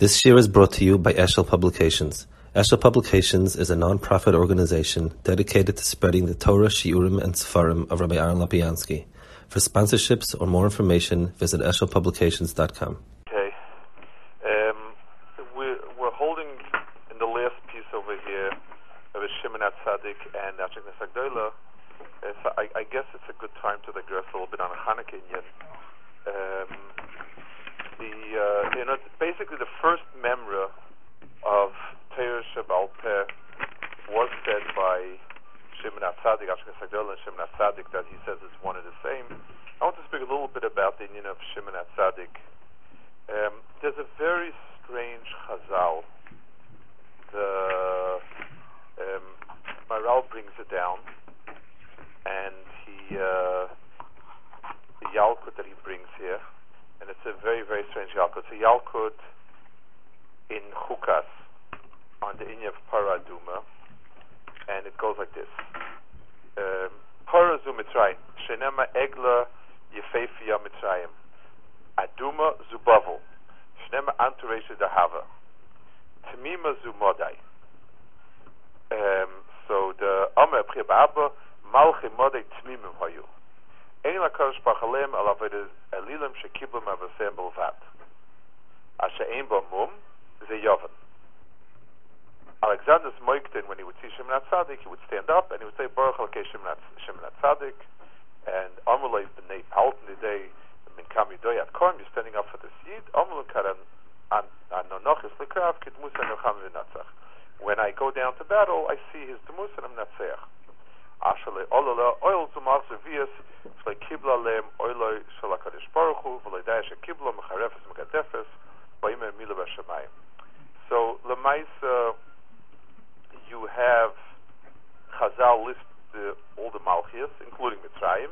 This year is brought to you by Eshel Publications. Eshel Publications is a non-profit organization dedicated to spreading the Torah, Shiurim, and Sefarim of Rabbi Aaron Lapiansky. For sponsorships or more information, visit eshelpublications.com. Okay. Um, we're, we're holding in the last piece over here of Shimon Tzadik and Achik Nesagdola. Uh, so I, I, guess it's a good time to digress a little bit on Hanukkah. Um, the uh, you know basically the first memra of Shabbal Peh was said by Shimon Atzadik, Ashkenaz and Shimon Atzadik that he says it's one and the same. I want to speak a little bit about the union of Shimon Atzadik. Um, there's a very strange chazal. The um, Maral brings it down, and he uh, the Yalkut that he brings here, and it's a very very strange Yalkut. It's a Yalkut in Chukas on the Inya of Paraduma and it goes like this. Parazu Mitzrayim, Shenema Egla Yefefia Mitzrayim, Aduma Zubavel, Shenema Anturesha Dahava, Tamima Zumodai. Um, so the Ame Abba Malchi Modai Tmimim Hayu. Ein LaKadosh Bachalem Alavedes Elilim Shekiblim Avasem Belvat. Asha Ein Mum Ze Yovan. Alexander's Moiktin, when he would see Shimon Tzadik, he would stand up and he would say, Baruch Alkei Shimon Tzadik, and Amrulay b'nei Alton Day, Min Kam Yidoy At Korm, you're standing up for this Yid, Amrulay Karan Anonochis Lekrav, Kit Musa Nocham V'natzach. When I go down to battle, I see his Demus and I'm Natzeach. Ashale Olola, Oil Shle Kibla Lem, Oiloi Shal HaKadosh Baruch Hu, Kibla, V'yimer Mila B'Shamayim. So, Lemaisa, you have Chazal list the, all the Malchias, including Mitzrayim,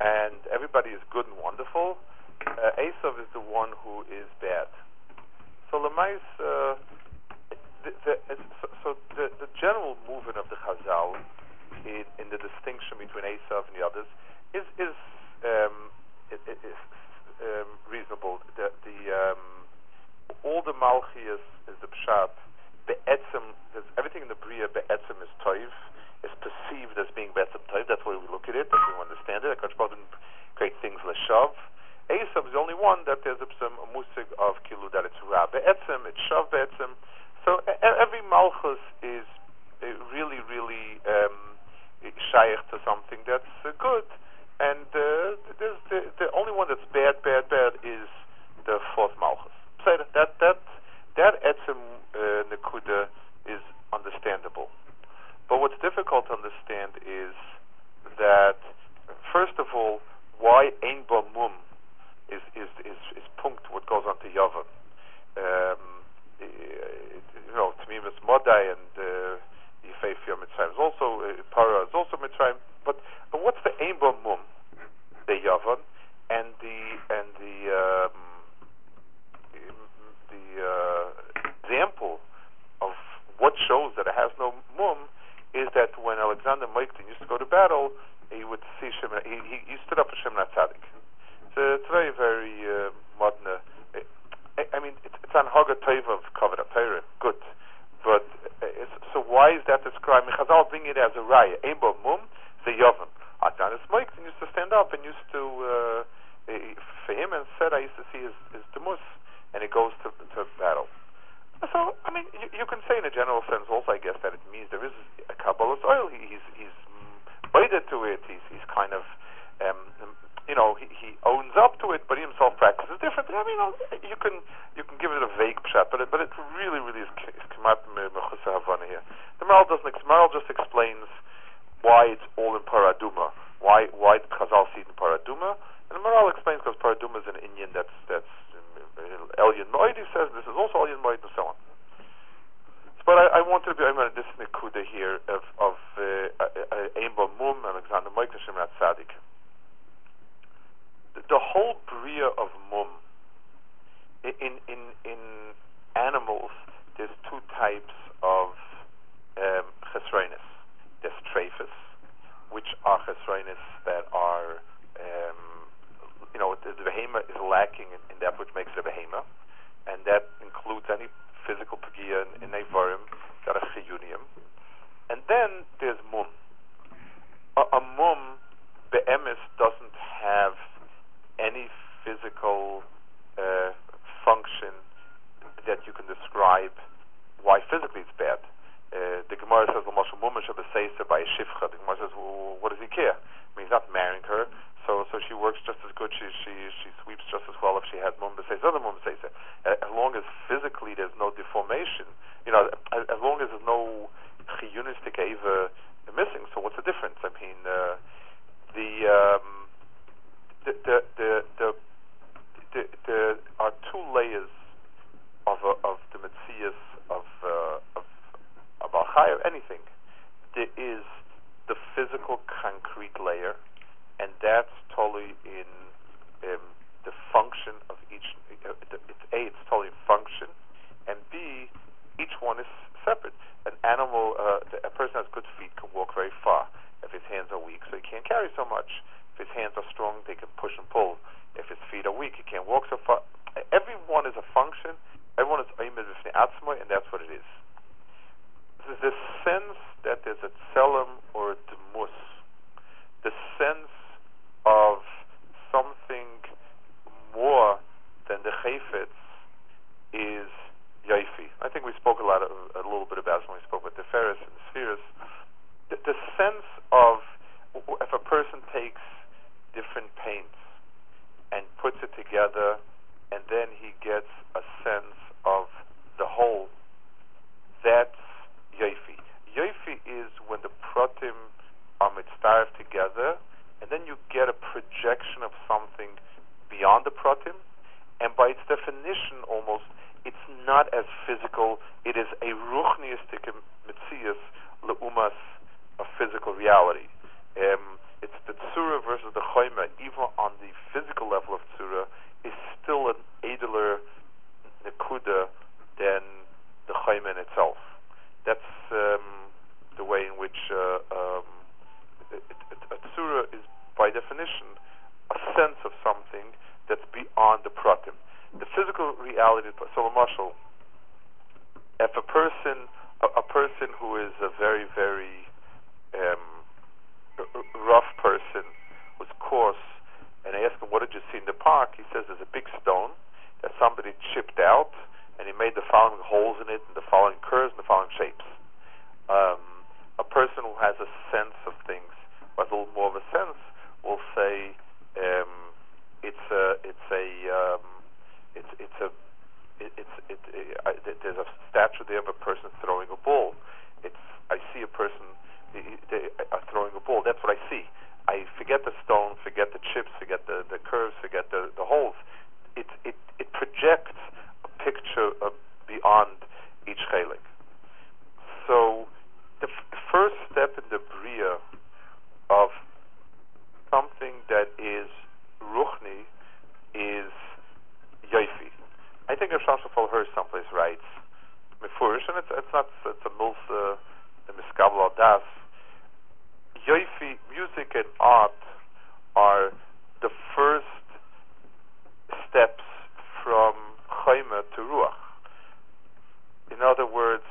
and everybody is good and wonderful. Uh, Esav is the one who is bad. So Lemais, uh, the, the, so, so the, the general movement of the Chazal in, in the distinction between Esav and the others is is um, um, reasonable. The, the um, all the Malchias is the Pshat be'etzim, everything in the Bria be'etzim is toiv, is perceived as being be'etzim toiv. That's way we look at it, that's way we understand it. HaKadosh Baruch create things l'shav. Esav is the only one that there's a, a musig of kilu that it's ra be'etzim, it's shav be'etzim. So every malchus is really, really um, shaykh to something that's uh, good, and uh, there's the, the only one that's bad, bad, bad is the fourth malchus. So that that that etzim uh, nekuda is understandable. But what's difficult to understand is that, first of all, why ein mum is is is, is punkt what goes on to yavan. Um, you know, Tamimus Modai and uh, Mitzrayim is also uh, Para is also Mitzrayim. But, but what's the aim ba mum? The yavan and the and the um, the uh, example of what shows that it has no mum is that when Alexander Moiktin used to go to battle, he would see Shimon. He, he, he stood up for Shimon Tzadik. So it's very, very uh, modern. Uh, I, I mean, it's, it's on Haga Teva of Kavod Torah. Good, but uh, so why is that described? Chazal bring it as a raya. Eimbo mum the yovan. Atanis Moiktin used to stand up and used to uh, for him and said, I used to see his his demus, and he goes to to battle. So, I mean, you, you, can say in a general sense also, I guess, that it means there is a Kabbalah's oil. He, he's he's bided to it. He's he's kind of, um, you know, he, he owns up to it, but he himself practices differently. I mean, you can you can give it a vague pshat, but it, but it really really is kamat mechusa havana here. The Maral doesn't. Maral just explains why it's all in paraduma. Why why Chazal see it in paraduma, and the Maral explains because paraduma is an Indian that's that's Elyon Moed, he says this is also Elyon Moed, and so on. But I, I wanted to be, I'm going to this nekuda here of, of Eimba uh, Mum, Alexander Moed, Shemrat Sadik. The, whole bria of Mum, in, in, in animals, there's two types of um, chesroinus. There's trephus, which are chesroinus that are um, you know, the, the behemoth is lacking in, in that which makes it a behemoth, and that includes any physical pagia in, in Avarim that are chiyunim. And then there's mum. A, a mum, be'emes, doesn't have any physical uh, function that you can describe why physically it's bad. Uh, the Gemara says, "L'moshe mumash by a shifcha." The Gemara says, well, "What does he care? I mean, he's not marrying her, so so she works just as good. She she she sweeps just as well if she had mum b'seisa, other mum b'seisa. As long as physically there's no deformation, you know, as, as long as there's no chiyunistic ava missing. So what's the difference? I mean, uh, the, um, the the the the the there are two layers of uh, of the mitzias of uh, of about higher anything. There is the physical concrete layer, and that's totally in um, the function of each. Uh, it's a, it's totally function, and b, each one is separate. An animal, uh, a person has good feet can walk very far. If his hands are weak, so he can't carry so much. If his hands are strong, they can push and pull. If his feet are weak, he can't walk so far. Everyone is a function. Everyone is aimed and that's what it is. There's this sense that there's a tselem or a demus, the sense of something more than the chayfetz is yoifi. I think we spoke a lot of, a little bit about it when we spoke with the Ferris and the spheres. The, the sense of if a person takes different paints and puts it together, and then he gets a sense of the whole, that's yoifi. Yoifi is when the pratim are mitzvah together, and then you get a projection of something beyond the pratim, and by its definition, almost it's not as physical. It is a ruchniistic mitzias leumas, a physical reality. Um, it's the tsura versus the choyma. Even on the physical level of tsura, is still an edler nekuda than the choyma itself. That's um, the way in which uh, um, it, it, a tsura is, by definition, a sense of something that's beyond the pratim. The physical reality. So, Marshall, if a person, a, a person who is a very, very um, rough person, was coarse, and I asked him, "What did you see in the park?" He says, "There's a big stone that somebody chipped out, and he made the following holes in it, and the following curves, and the following shapes." Um, a person who has a sense of things, has a little more of a sense, will say, um, "It's a, it's a, um, it's, it's a." It, it's it, it, I, there's a statue there of a person throwing a ball. It's I see a person they are throwing a ball. That's what I see. I forget the stone, forget the chips, forget the, the curves, forget the, the holes. It, it, it projects a picture of beyond each chelik. So the f- first step in the bria of something that is ruchni is yoifi. I think Rav Shashafal heard someplace writes mefurish, and it's it's not it's a milsa uh, the miskabel das Yoifi, music and art are the first steps from Chayma to Ruach. In other words,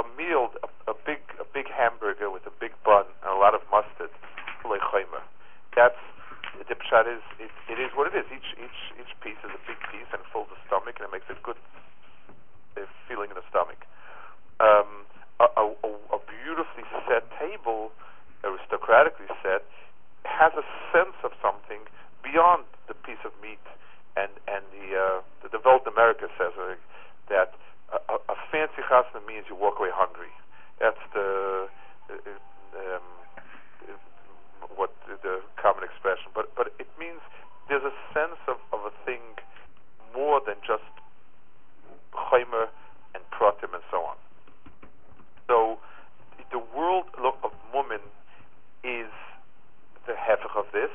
a meal, a, a, big, a big hamburger with a big bun and a lot of mustard, Chayma. That's the pshat is it, it is what it is. Each each each piece is a big piece and fills the stomach and it makes a good uh, feeling in the stomach. Um, a, a, a beautifully set table aristocratically said, has a sense of something beyond the piece of meat. And and the uh, the developed America says uh, that a, a fancy chasna means you walk away hungry. That's the uh, um, what the common expression. But but it means there's a sense of, of a thing more than just chaymer and pratim and so on. So the world of woman is the hefech of this.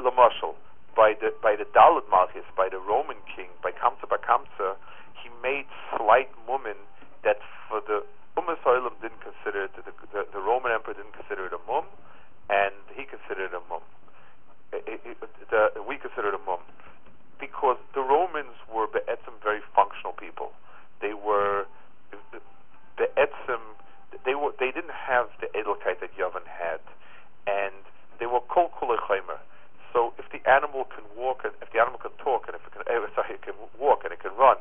Lamashal, by the by the Dalit Malchus, by the Roman king, by Kamsa Bakamsa, he made slight woman that for the Ummah didn't consider it, the, the, the, Roman emperor didn't consider it a mum, and he considered it a mum. It, it, the, we consider it a mum. because the Romans were be'etzim very functional people. They were be'etzim. They were. They didn't have the edelkeit that Yavin had, and they were kol kulechaimer. So if the animal can walk, and if the animal can talk, and if it can, eh, sorry, it can walk and it can run,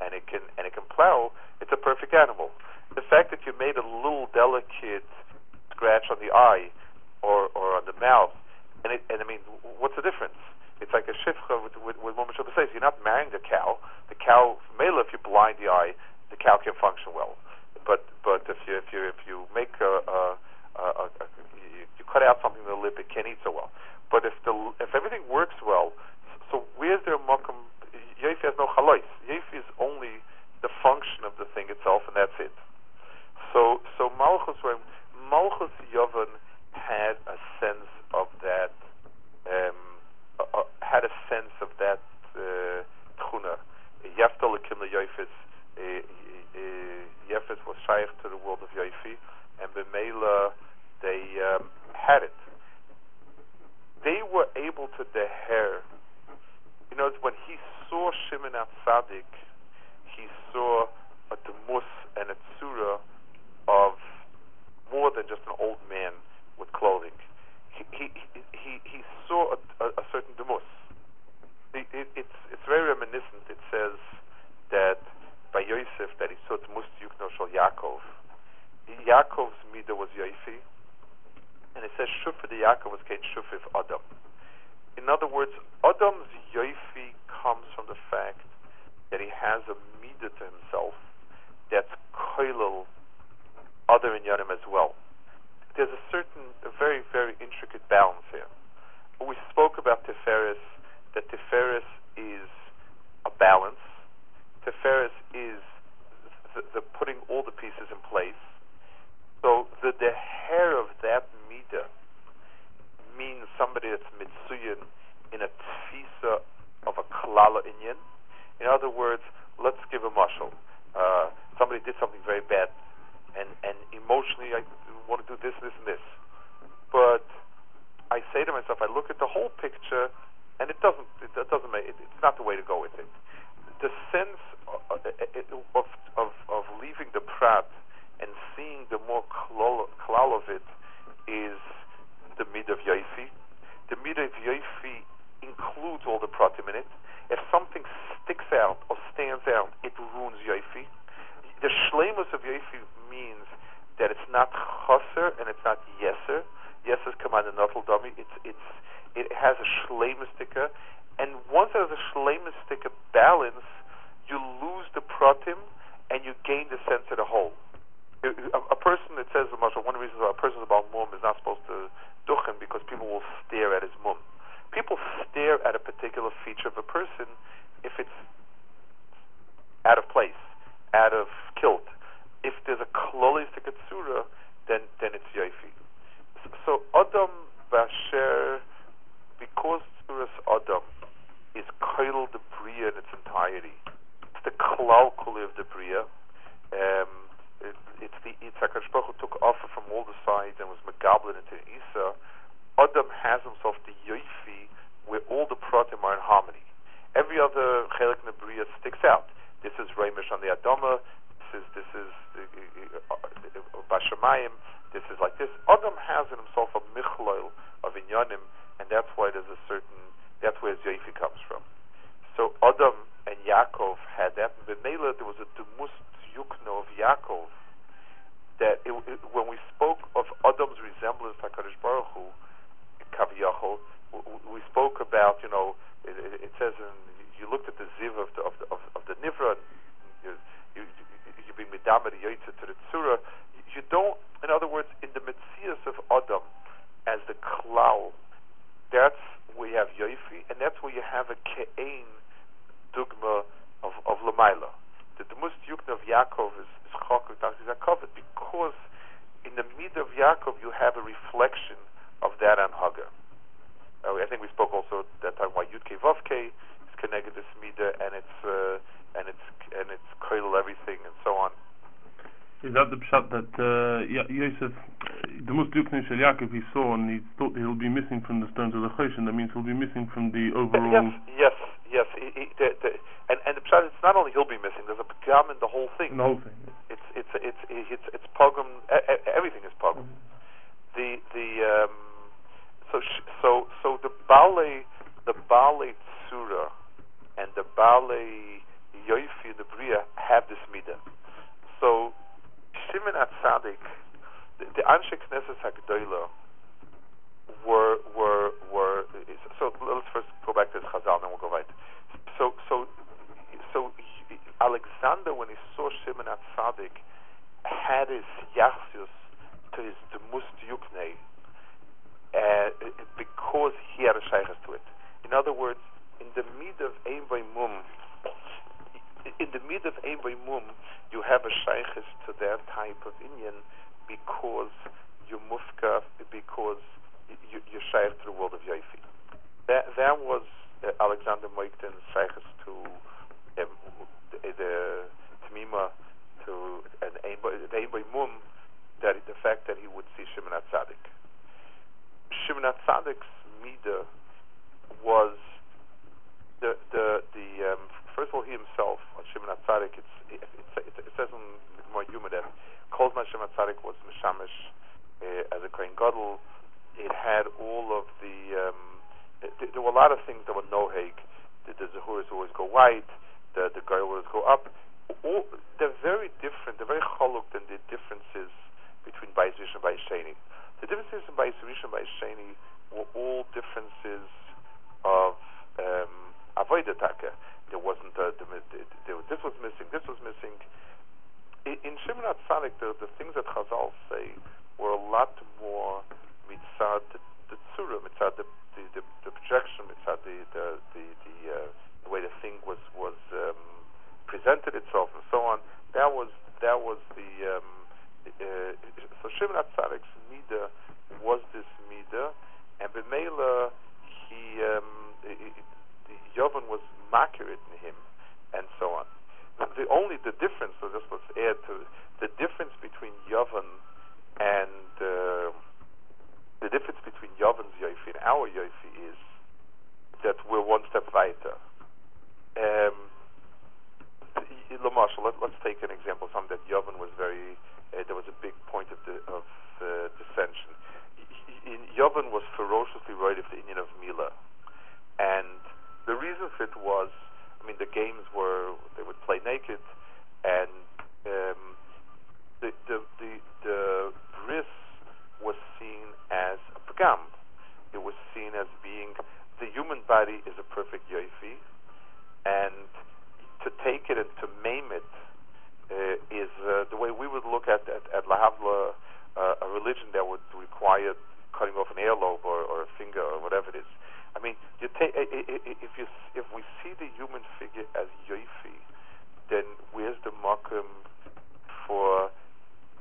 and it can and it can plow, it's a perfect animal. The fact that you made a little delicate scratch on the eye or or on the mouth, and it, and I mean, what's the difference? It's like a shifcha with with, with Mama says. You're not marrying the cow. The cow, male, if you blind the eye, the cow can function well. But but if you if you if you make a, a, a, a, a you, you cut out something in the lip, it can't eat so well. But if the if everything works well, so where's their makom? Yefi has no chalois. Yefi is only the function of the thing itself, and that's it. So so Malchus, Malchus Yovan had a sense of that, um, uh, had a sense of that uh, tchuna. Yaftal Kim Yefis, Yefis was shaykh to the world of Yefi, and Bemela they um, had it. They were able to deher. You know, when he saw Shimon Atzadik, he saw a demus and a tzura of more than just an old man with clothing. He he he, he saw a, a, a certain demus. It, it, it's it's very reminiscent. It says that by Yosef that he saw demus yukno shel Yaakov. Yaakov's midah was Yofi, and it says shufir the Yaakov was kein shufif Adam. In other words, Adam's Yofi comes from the fact that he has a midah to himself that's koilel other in inyanim as well. There's a certain, a very, very intricate balance here. We spoke about Tiferes, that Tiferes is a balance. Tiferes is the, the putting all the pieces in place. So the, hair of that midah means somebody that's mitsuyin in a tfisa of a kalala inyan. In other words, let's give a mushal. Uh, somebody did something very bad, and and emotionally I want to do this, this, and this. But I say to myself, I look at the whole picture, and it doesn't it, it doesn't make it, it's not the way to go with it. The sense of of, of, of leaving the prat and seeing the more klal of it is the mid of Yofi. The mid of Yofi includes all the pratim in it. If something sticks out or stands out, it ruins Yofi. The shlemus of Yofi means that it's not chaser and it's not yeser. Yeser is command and dummy. It's it's it has a shlemistika, and once there's a a shlemistika balance, you lose the pratim and you gain the sense of the whole. A, person that says the marshal, one of the reasons why a person about mum is not supposed to duchen because people will stare at his mum. People stare at a particular feature of a person if it's out of place, out of kilt. If there's a klolistic tsura, then then it's yofi. So, Adam Basher, because tsuras Adam is koil the bria in its entirety. It's the klal kuli of the bria. Um, it, it's the it's Baruch took offer from all the sides and was megablin into Isa. Adam has himself the yoifi where all the pratim are in harmony. Every other chelik nebriya sticks out. This is Ramish on the Adama. This is this is uh, uh, Bashamayim. This is like this. Adam has in himself a michlol of inyanim, and that's why there's a certain. That's where Yoifi comes from. So Adam and Yaakov had that. And B'meila, there was a demus yukno of Yaakov. That it, it, when we spoke of Adam's resemblance to Hakadosh Baruch Hu, Kaviyachol, we spoke about, you know, it, it, says in, you looked at the ziv of the of the, of, of the nivra, you you, you be midama the to the tzura. You don't, in other words, in the mitzias of Adam as the klal, that's where you have yoifi, and that's where you have a ke'ain dugma of of. That the demus yukna of Yaakov is is covered because in the mid of Yaakov you have a reflection of that anhaga. Uh, I think we spoke also that time why Yudke Vavke is connected to Smida and it's uh, and it's and it's cradle everything and so on. Is that the pshat that uh, Yosef, the most Muslim Shel Yaakov he saw and he thought he'll be missing from the stones of the Choshen, that means he'll be missing from the overall... Yes, yes, yes. He, he, the, the, and and the pshat, it's not only he'll be missing. There's a pagam in the whole thing. The whole thing. It's it's it's it's it's pogrom. e- e- Everything is pogrom. The the um, so sh- so so the ballet the ballet tsura and the ballet yoifi and the bria have this midah. So Shimon Atzadik, the, the Anshe Knesset Hagdoila were were were. So let's first go back to the Chazal, then we'll go right. So so so Alexander, when he saw Shimon Atzadik, had his yachsius to his demust yukne uh, because he had a shaykhs to it. In other words, in the mid of Ein Mum, in the mid of Ein Mum, you have a shaykhs to that type of Indian because you mufka, because you, you're to the world of Yaifi. That that was uh, Alexander Moikten's shaykhs to um, the, the Tamima to an Ein Mum, that the fact that he would see Shimon Atzadik. Shimon Atzadik's midah was the the the um, first of all he himself Shimon Atzadik it, says in the more Yuma that Kolzman Shimon Atzadik was mishamish uh, as a Kohen Gadol. It had all of the um, th- there were a lot of things that were no hake. The, the Zahuras always go white. The the go up. All, they're very different. They're very choluk than the differences between Bais and Bais. The differences in Bais and Bais were all differences of um, avodah taka. There wasn't a, the, the, this was missing. This was missing. In, Shimon Atzadik, the, the things that Chazal say were a lot more mitzad the, tzura, mitzad the, the, the, the projection, mitzad the the the, the, uh, the way the thing was was um, presented itself and so on. That was that was the um, uh, so Shimon Atzadik's midah was this midah, and b'meila he um, he- Yovan was accurate in him, and so on. The only the difference, so just let's add to the difference between Yovan and uh, the difference between Yovan's Yofi and our Yofi is that we're one step weiter. Um, let, let's take an example. Something that Yovan was very. Uh, there was a big point of the, of uh, dissension. Yovan was ferociously right of the Indian of Mila, and the reason for it was, I mean, the games were they would play naked, and um, the the the the bris was seen as a pagam. It was seen as being the human body is a perfect yoifi, and to take it and to maim it uh, is uh, the way we would look at at, at Lahavla, uh, a religion that would require cutting off an earlobe or, or a finger or whatever it is. I mean, you take i- i- i- if you s- if we see the human figure as yoifi, then where's the makom for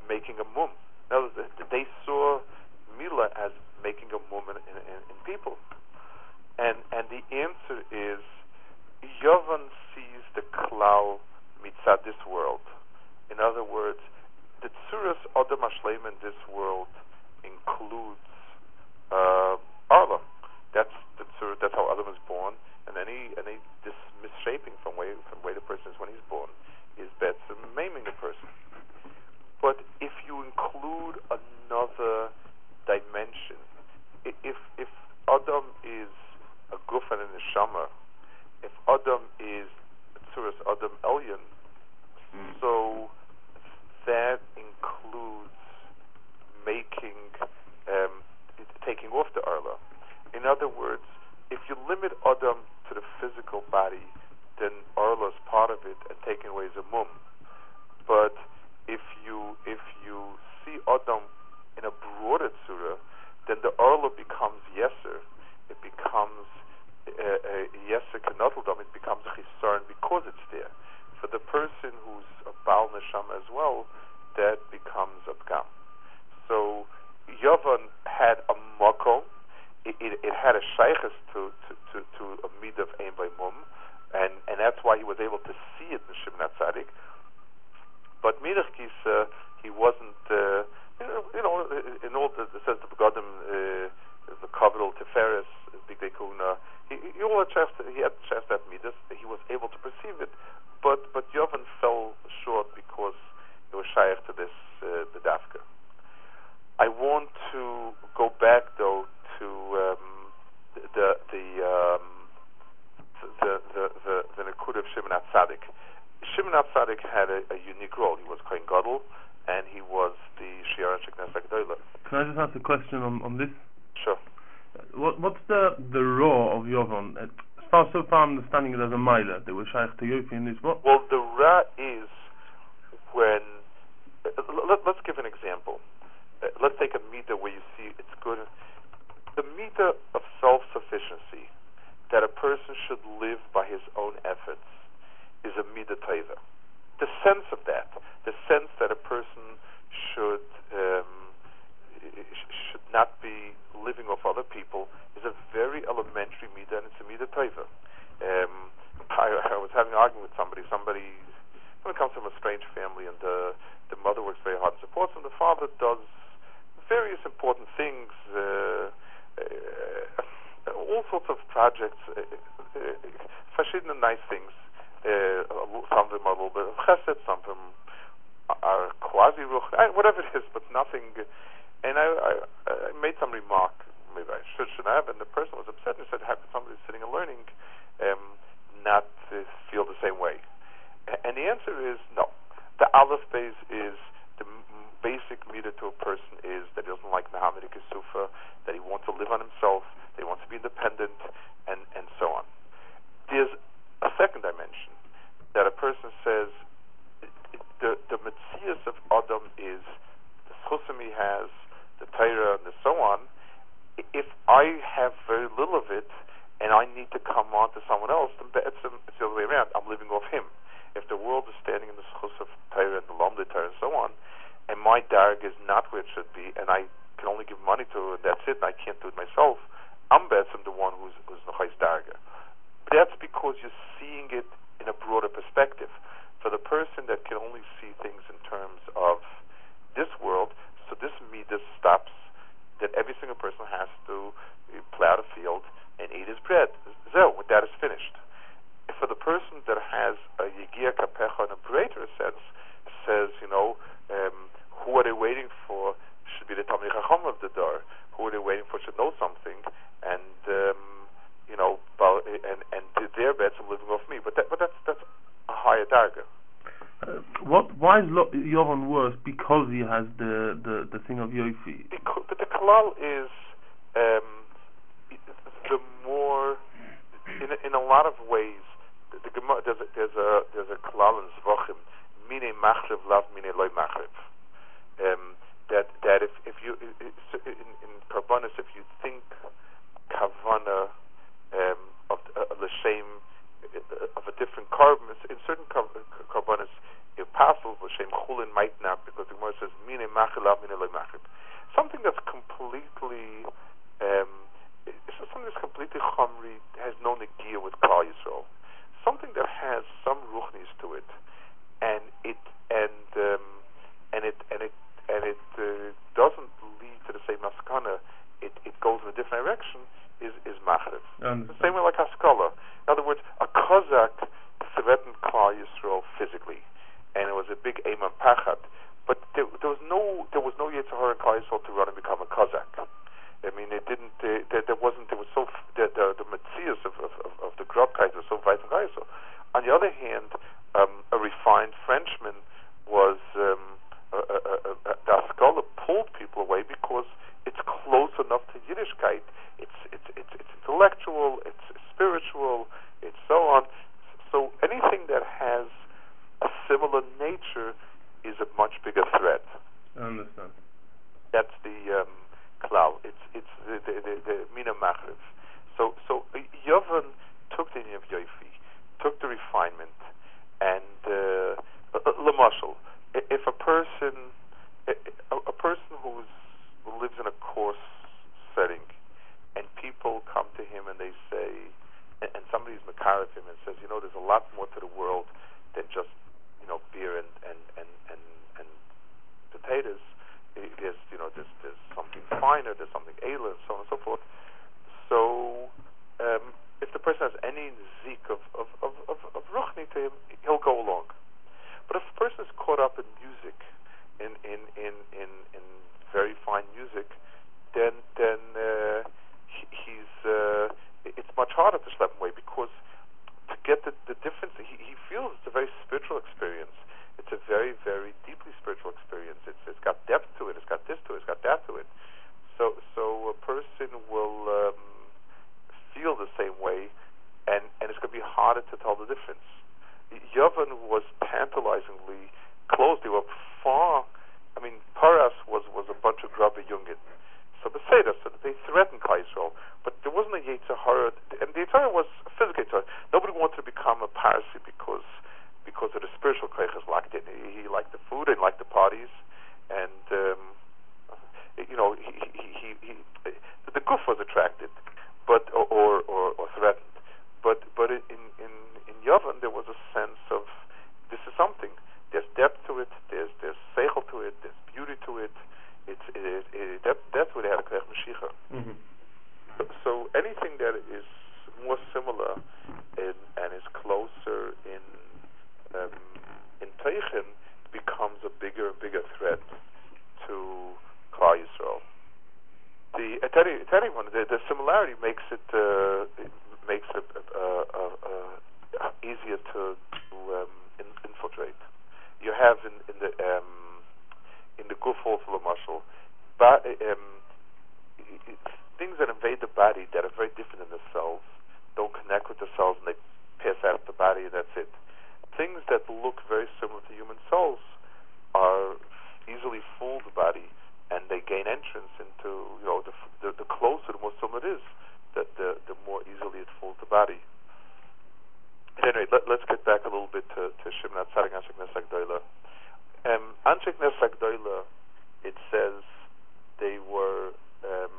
making a mum? Now, th- th- they saw Mila as making a mum in, in, in, in people, and and the answer is Yovan sees the klal mitzad this world. In other words, the tsuras Adam Ashleim in this world includes uh, Arla. That's the tzura, that's how Adam is born, and any any this misshaping from way from way the person is when he's born is better maiming the person. But if you include another dimension, i- if if Adam is a guf and a neshama, if Adam is tzuras Adam Elyon, so that includes making, um, it- taking off the Arla. In other words, if you limit Adam to the physical body, then Arla is part of it, and taking away is a mum. But if you if you see Adam in a broader tzura, then the Arla becomes yeser. It becomes uh, uh, yeser kenotldom. It becomes a chisarn because it's there. For the person who's a Baal Neshama as well, that becomes a Pgam. So Yovan had a makom. It, it, it had a shaykhs to, to, to, to a mid of Ein Mum, and, and that's why he was able to see it in Shimon Tzadik. But Midach Kisa, he wasn't, uh, you know, you know, in all the, it says the Begodim, uh, the Kavidal Tiferes, Big Dekuna, he, he all had chest, he had chest that Midas. He was Shimon Atzadik had a, a unique role. He was Kohen Gadol, and he was the Shiar Knesset Gdola. Can I just ask a question on, on this? Sure. What what's the the raw of Yovan? As far so far I'm understanding it as a miler. They were shaykh to Yofi in this. What? Well, the Ra is when. Uh, let, us give an example. Uh, let's take a meter where you see it's good. The meter of self sufficiency that a person should live by his own efforts is a midah teva. The sense of that, the sense that a person should um, should not be living off other people, is a very elementary midah, and it's a midah teva. Um, I, I was having an argument with somebody. Somebody it comes from a strange family, and the the mother works very hard and supports him. The father does various important things. Uh, uh, all sorts of projects, uh, uh, nice things. Uh, some of them are a little bit of chesed, some of them are quasi ruch, whatever it is, but nothing. And I, I, I made some remark, maybe I should, should have, and the person was upset and said, "How could somebody sitting and learning um, not uh, feel the same way?" And the answer is no. The aleph base is the basic meter to a person is that he doesn't like Muhammad Kisufa, that he wants to live on himself, that he wants to be independent, and, and so on. There's a second dimension that a person says the the of Adam is the chusim he has, the Torah, and so on. If I have very little of it, and I need to come on to someone else, then it's, it's the other way around. I'm living off him. If the world is standing in the schus of Torah and the Lomde Torah and so on, and my darg is not where it should be, and I can only give money to and that's it, and I can't do it myself, I'm betzim the one who's who's nechais darga. That's because you're seeing it in a broader perspective. For the person that can only see things in terms of this world, so this midas stops that every single person has to plow the field and eat his bread. So, that is finished. For the person that has a yigia kapecha in a greater sense, says, you know, um, who are they waiting for? Should be the Talmid Chacham of the door. Who are they waiting for? Should know something and um, you know, and and their bets are living off me. But that, but that's that's a higher target. Uh, what? Why is Lo- Yovan worse? Because he has the the, the thing of Yofi. But the kalal is um, the more in a, in a lot of ways. The, the there's a there's a there's a kalal in Zvachim. Mine machriv lav mine loy machriv. Um, that that if if you in, in Karbonis, if you think kavana um, of uh, the same uh, of a different carbon. In certain carbonis, if possible, l'shem chulin might not, because the Gemara says mine machilav mine machib. Something that's completely um, something that's completely chumri has no negia with Klal Yisrael. Something that has some ruchnis to it, and it and um, and it and it and it uh, doesn't lead to the same maskana it, it goes in a different direction is is machriv. The same way like Haskalah. In other words, a Kozak threatened Klal Yisrael physically, and it was a big aim on pachat. But there, there was no there was no Yitzhahar in Klal Yisrael to run and become a Kozak. I mean, it didn't. There, there wasn't. There was so the the, the of, of, of, the Grobkais was so weit. On the other hand, um, a refined Frenchman was um, a, a, a, a, the Haskalah pulled people away because it's close enough to Yiddishkeit. It's it's it's, it's intellectual, it's spiritual, it's so on. So anything that has a similar nature is a much bigger threat. I understand. That's the um, klal. It's it's the the, the, the mina machriv. So so Yovan took the of Yofi, took the refinement, and uh, Lamashal. If a person, a, a person who lives in a coarse setting, and people come to him and they say, and, and somebody's makar of him and says, you know, there's a lot more to the world than just, you know, beer and and and and, and potatoes. There's, you know, there's there's something finer, there's something alien, so on and so forth. So, um, if the person has any zik of of of of, of ruchni to him, he'll go along. But if a person is caught up in music, in in in in, in very fine music, then then uh, he, he's uh, it's much harder to slap him away because to get the, the difference. He, he feels it's a very spiritual experience. It's a very, very deeply spiritual experience. It's, it's got depth to it. It's got this to it. It's got that to it. So, so a person will um, feel the same way, and, and it's going to be harder to tell the difference. Yavin was tantalizingly close. They were far. I mean, Paras was was a bunch of grubby Jungen. So Beseda, so they threatened Kaisrael, but there wasn't a Yetzirah, and the Yetzirah was a physical Yetzirah. Nobody wanted to become a Parsi because because of the spiritual Kreiches liked it. He, he liked the food and liked the parties, and um, you know he he, he, he the goof was attracted, but or or, or threatened, but but in in in Yavin there was a sense of this is something. There's depth to it. There's there's seichel to it. There's beauty to it it's it, it, that that's where they had a Krech Mashiach. Mm-hmm. So, so anything that is more similar in, and is closer in um, in Teichen becomes a bigger and bigger threat to Klal Yisrael. The at any, at the, the similarity makes it, uh, it makes it uh, uh, uh, easier to, to um, in, infiltrate. You have in, in the um, in the muscle, but um, things that invade the body that are very different in the cells don't connect with the cells and they pass out of the body and that's it. Things that look very similar to human cells are easily fool the body and they gain entrance into you know the the, the closer the more similar it is, the, the the more easily it fools the body. At any rate, let, us get back a little bit to, to Shimnat Saring Ashik Nesak um, Anshe Knesset it says they were, um,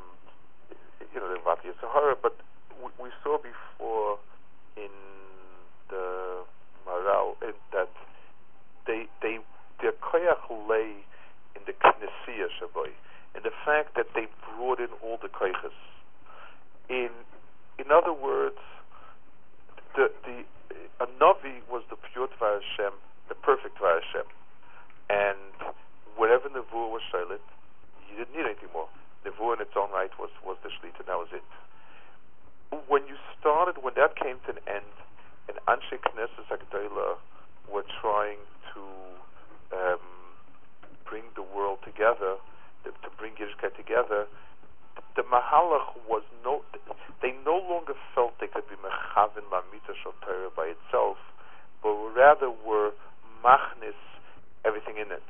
you know, were Vati Sahara, but we, we, saw before in the Maral in that they they their koyach lay in the Knessia Shaboy, in the fact that they brought in all the koyches. In in other words, the the a Navi was the pure Hashem, the perfect Tvar Hashem and whatever Nevuah was Shailit, you didn't need anything more. Nevuah in its own right was, was the Shlita, and that was it. When you started, when that came to an end, and Anshe Knesset Agdela were trying to um, bring the world together, to bring Yiddishkeit together, the Mahalach was no, they no longer felt they could be Mechavin Lamita Shal by itself, but rather were Machnis everything in it.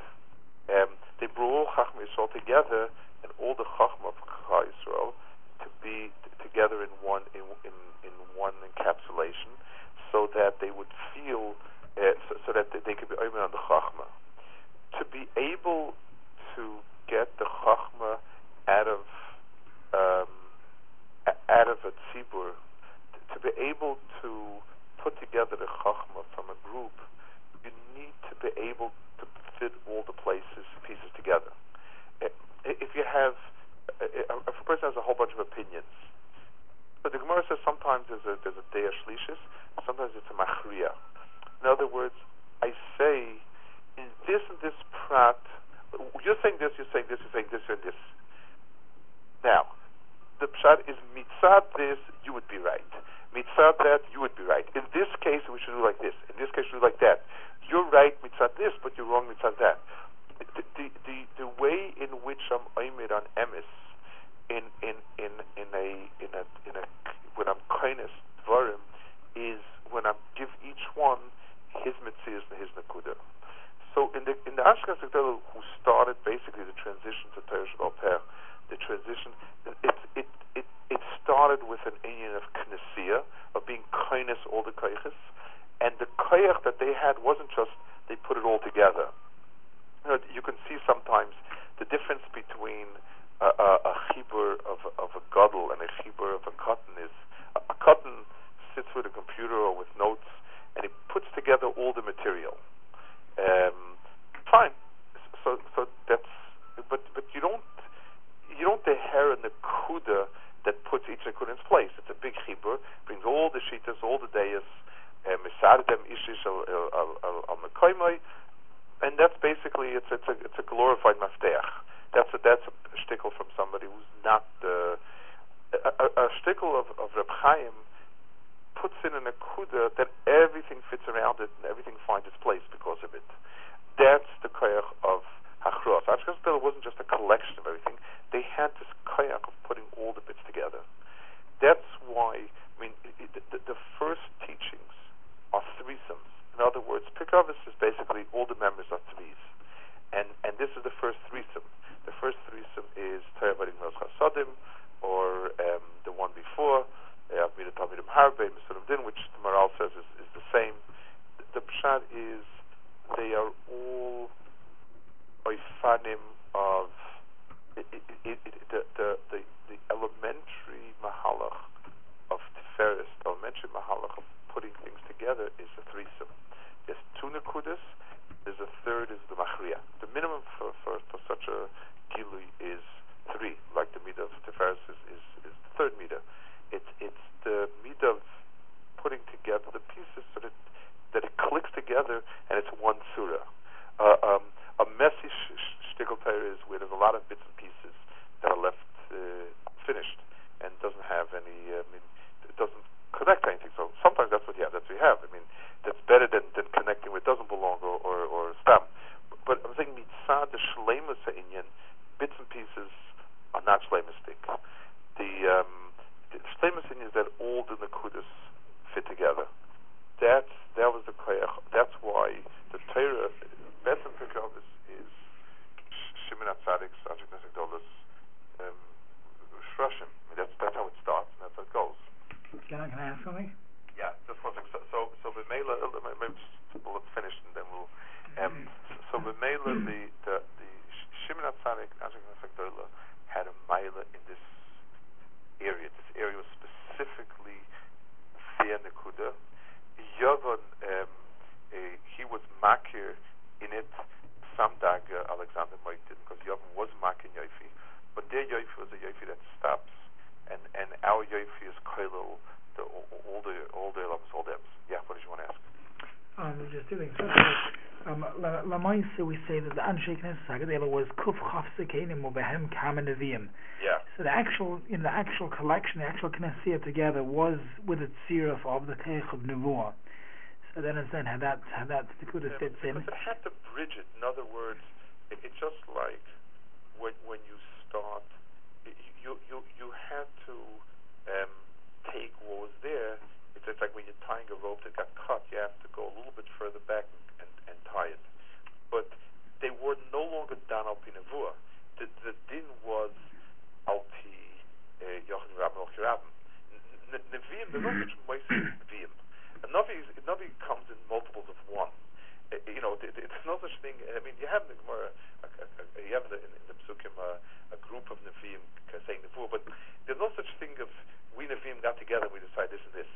Um, they brought all Chachma Yisrael together and all the Chachma of Chachma Yisrael to be t- together in one in, in, in one encapsulation, so that they would feel uh, so, so, that they, could be open on the Chachma. To be able to get the Chachma out of um, out of a tzibur, to be able to put together the Chachma from a group, you need to be able to fit all the places pieces together. If you have, if a person has a whole bunch of opinions, but the Gemara says sometimes there's a there's a deya shlishis, sometimes it's a machria. In other words, I say in this and this prat, you're saying this, you're saying this, you're saying this, and this. Now, the pshat is mitzad this, you would be right. Mitzad that, you would be right. In this case, we should do like this. In this case, we should do like that you're right mitzad this, but you're wrong mitzad that. The, the, the, the way in which I'm aimed on emis, in, in, in, in a, in a, in a, when I'm kindness dvarim, is when I give each one his mitzvahs and his nakuda. So in the in the Ashkenaz who started basically the transition to Torah Shabbat the transition it it it it started with an union of knessia of being kindness all the kaiches, and the koyach that they had wasn't just they put it all together. You, know, you can see sometimes the difference between a, a, a chibur of, of a gadol and a chibur of a cotton is a, a cotton sits with a computer or with notes and it puts together all the material. Um, fine. So so that's but but you don't you don't deher in the kuda that puts each nakuda in its place. It's a big chibur, brings all the shitas, all the dayas, misardem ishish al mekoymoi, and that's basically it's it's a it's a glorified mafteach. That's a that's a shtickle from somebody who's not the a, a, a shtickle of of Reb Chaim puts in an akuda that everything fits around it and everything finds its place because of it. That's the koyach of hachros. Ashkenaz wasn't just a collection of everything; they had this koyach of putting all the bits together. That's why I mean it, it, the, the first teachings are threesomes. In other words, Pikavis is basically all the members of threes, and and this is the first threesome. The first threesome is Torah Chasadim, or um, the one before Avmida Talmidim Harbe, Din, which the Maharal says is, is the same. The, the pshat is they are all oifanim of it, it, it, the, the, the, the elementary mahalach of Tiferes, the elementary mahalach of putting things together is a threesome. There's two nakudas, there's a third is the machria. The minimum for, for, for such a gilui is three, like the midah of Tiferes is, is, is the third midah. It's it's the meat of putting together the pieces so that that it clicks together and it's one surah. Uh, um, a messy sh- sh- shtickle is where there's a lot of bits and pieces that are left uh, finished and doesn't have any. Uh, I mean, it doesn't connect to anything. So sometimes that's what you have. That's what you have. I mean, that's better than, than connecting with doesn't belong or or, or stam. But, I'm saying mitzad the shlemus inyan, bits and pieces are not shlemistic. The um, the famous thing is that all the nakudas fit together. That's that was the koyach. That's why the Torah Betzim Pekavis is Shimon Atzadik, Sajik Nesek Dolas, um, Shrashim. I mean, that's that's how it starts and that's how it goes. Can I, can I ask something? Yeah, just one second. So so so B'meila, maybe just, well, let's finish and then we'll. Um, so B'meila, the the the Shimon Atzadik, Sajik Nesek Dolas had a mila in this area. This area was specifically Fia Nekuda. Yavon, um, he was makir in it, some daga Alexander Moitin, because Yavon was makir Yoifi. But their Yoifi was a Yoifi that stops, and, and our Yoifi is Kailul, the, all the all the elements, all the Yeah, what did you want to ask? Um, just two things. First um, Lamaisa, we say that the Anshe Knesset Hagadela was Kuf Chaf Sekenim Ubehem Kama Neviim. Yeah. So the actual, in the actual collection, the actual Knesset together was with its siruf of the Keich of Nevuah. So then understand how that how that Tikuda yeah, fits in. But it had to bridge it. In other words, it, it's just like when when you start, you you you had to um, take what was there it's like when you're tying a rope that got cut, you have to go a little bit further back and, and, and tie it. But they were no longer done al. The, the din was al pi uh, Yochanan Rabban al Kirabim. Nevi'im, there's no such moises Nevi'im. A Navi, comes in multiples of one. Uh, you know, it, it's no such thing. I mean, you have in the Gemara, you have in the, in the Psukim a, a group of Nevi'im saying Nevuah, but there's no such thing of we Nevi'im got together and we decide this and this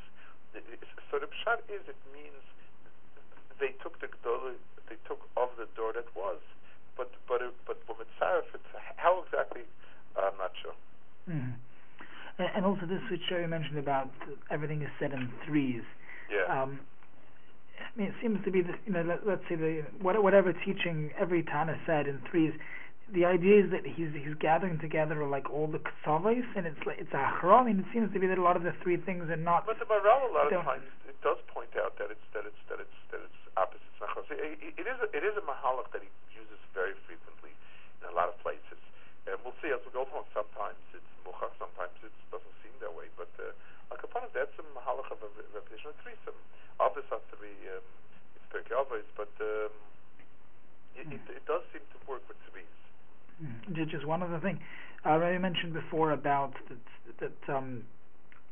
so the pshat is it means they took the gdola, they took of the door that was, but but but for mitzaref, it's how exactly I'm not sure. Mm-hmm. And, and also this which Sherry mentioned about everything is said in threes. Yeah. Um, I mean, it seems to be the you know let, us say the whatever teaching every Tana said in threes the idea is that he's he's gathering together like all the ksavos, and it's like it's a I mean, it seems to be that a lot of the three things are not. But the Maharal a lot of times it does point out that it's that it's that it's that it's opposites. It, is a, it is a mahalach that he uses very frequently in a lot of places, and we'll see as we go along. Sometimes it's muchach, sometimes it doesn't seem that way. But uh, like upon that's a mahalach of a repetition of threesome. Obvious are three. Um, it's Pirkei Avos, but um, it, it, it does seem to work with threes. Mm-hmm. Just one other thing. Uh, I mentioned before about that, that um,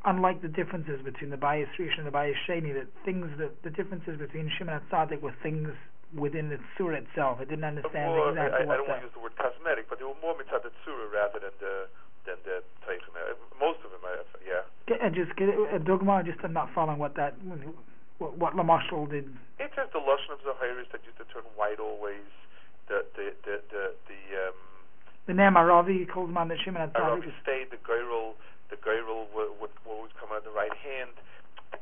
unlike the differences between the Bayis Rish and the Bayis Sheni, that things that the differences between Shimon and Tzaddik were things within the surah itself. I didn't understand more, exactly I, I, what I don't want to use the word cosmetic, but they were more mitzad the surah rather than the than the Teichen. Most of them, I, yeah. Get, uh, just get a dogma. Just I'm not following what that what, what Lamashal did. It says the lashon of Zahiris that used to turn white always. The the the the, the um, the name Aravi calls man that Shimon had Aravi stayed, the Geirel, the Geirel would, would, always come out the right hand.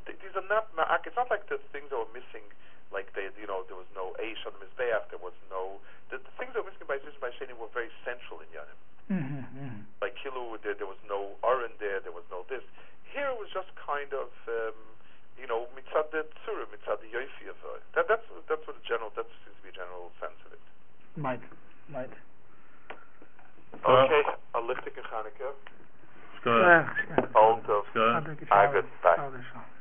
These are not, it's not like the things that were missing, like they, you know, there was no Aish on the Mizbeach, there was no, the, the things that were missing by Zis by Sheni were very central in Yanim. Mm-hmm, mm-hmm. Like Kilu, there, there was no Aron there, there was no this. Here it was just kind of, um, you know, mitzad the tzura, mitzad the yoifi of it. That, that's that's what the general that seems to be a general sense of it. Right, right. Uh, Okay, a lichtig in Chanukah. Shkoyach. Uh, All of Shkoyach. Shabbos, Ah, good. Bye. Shabbos.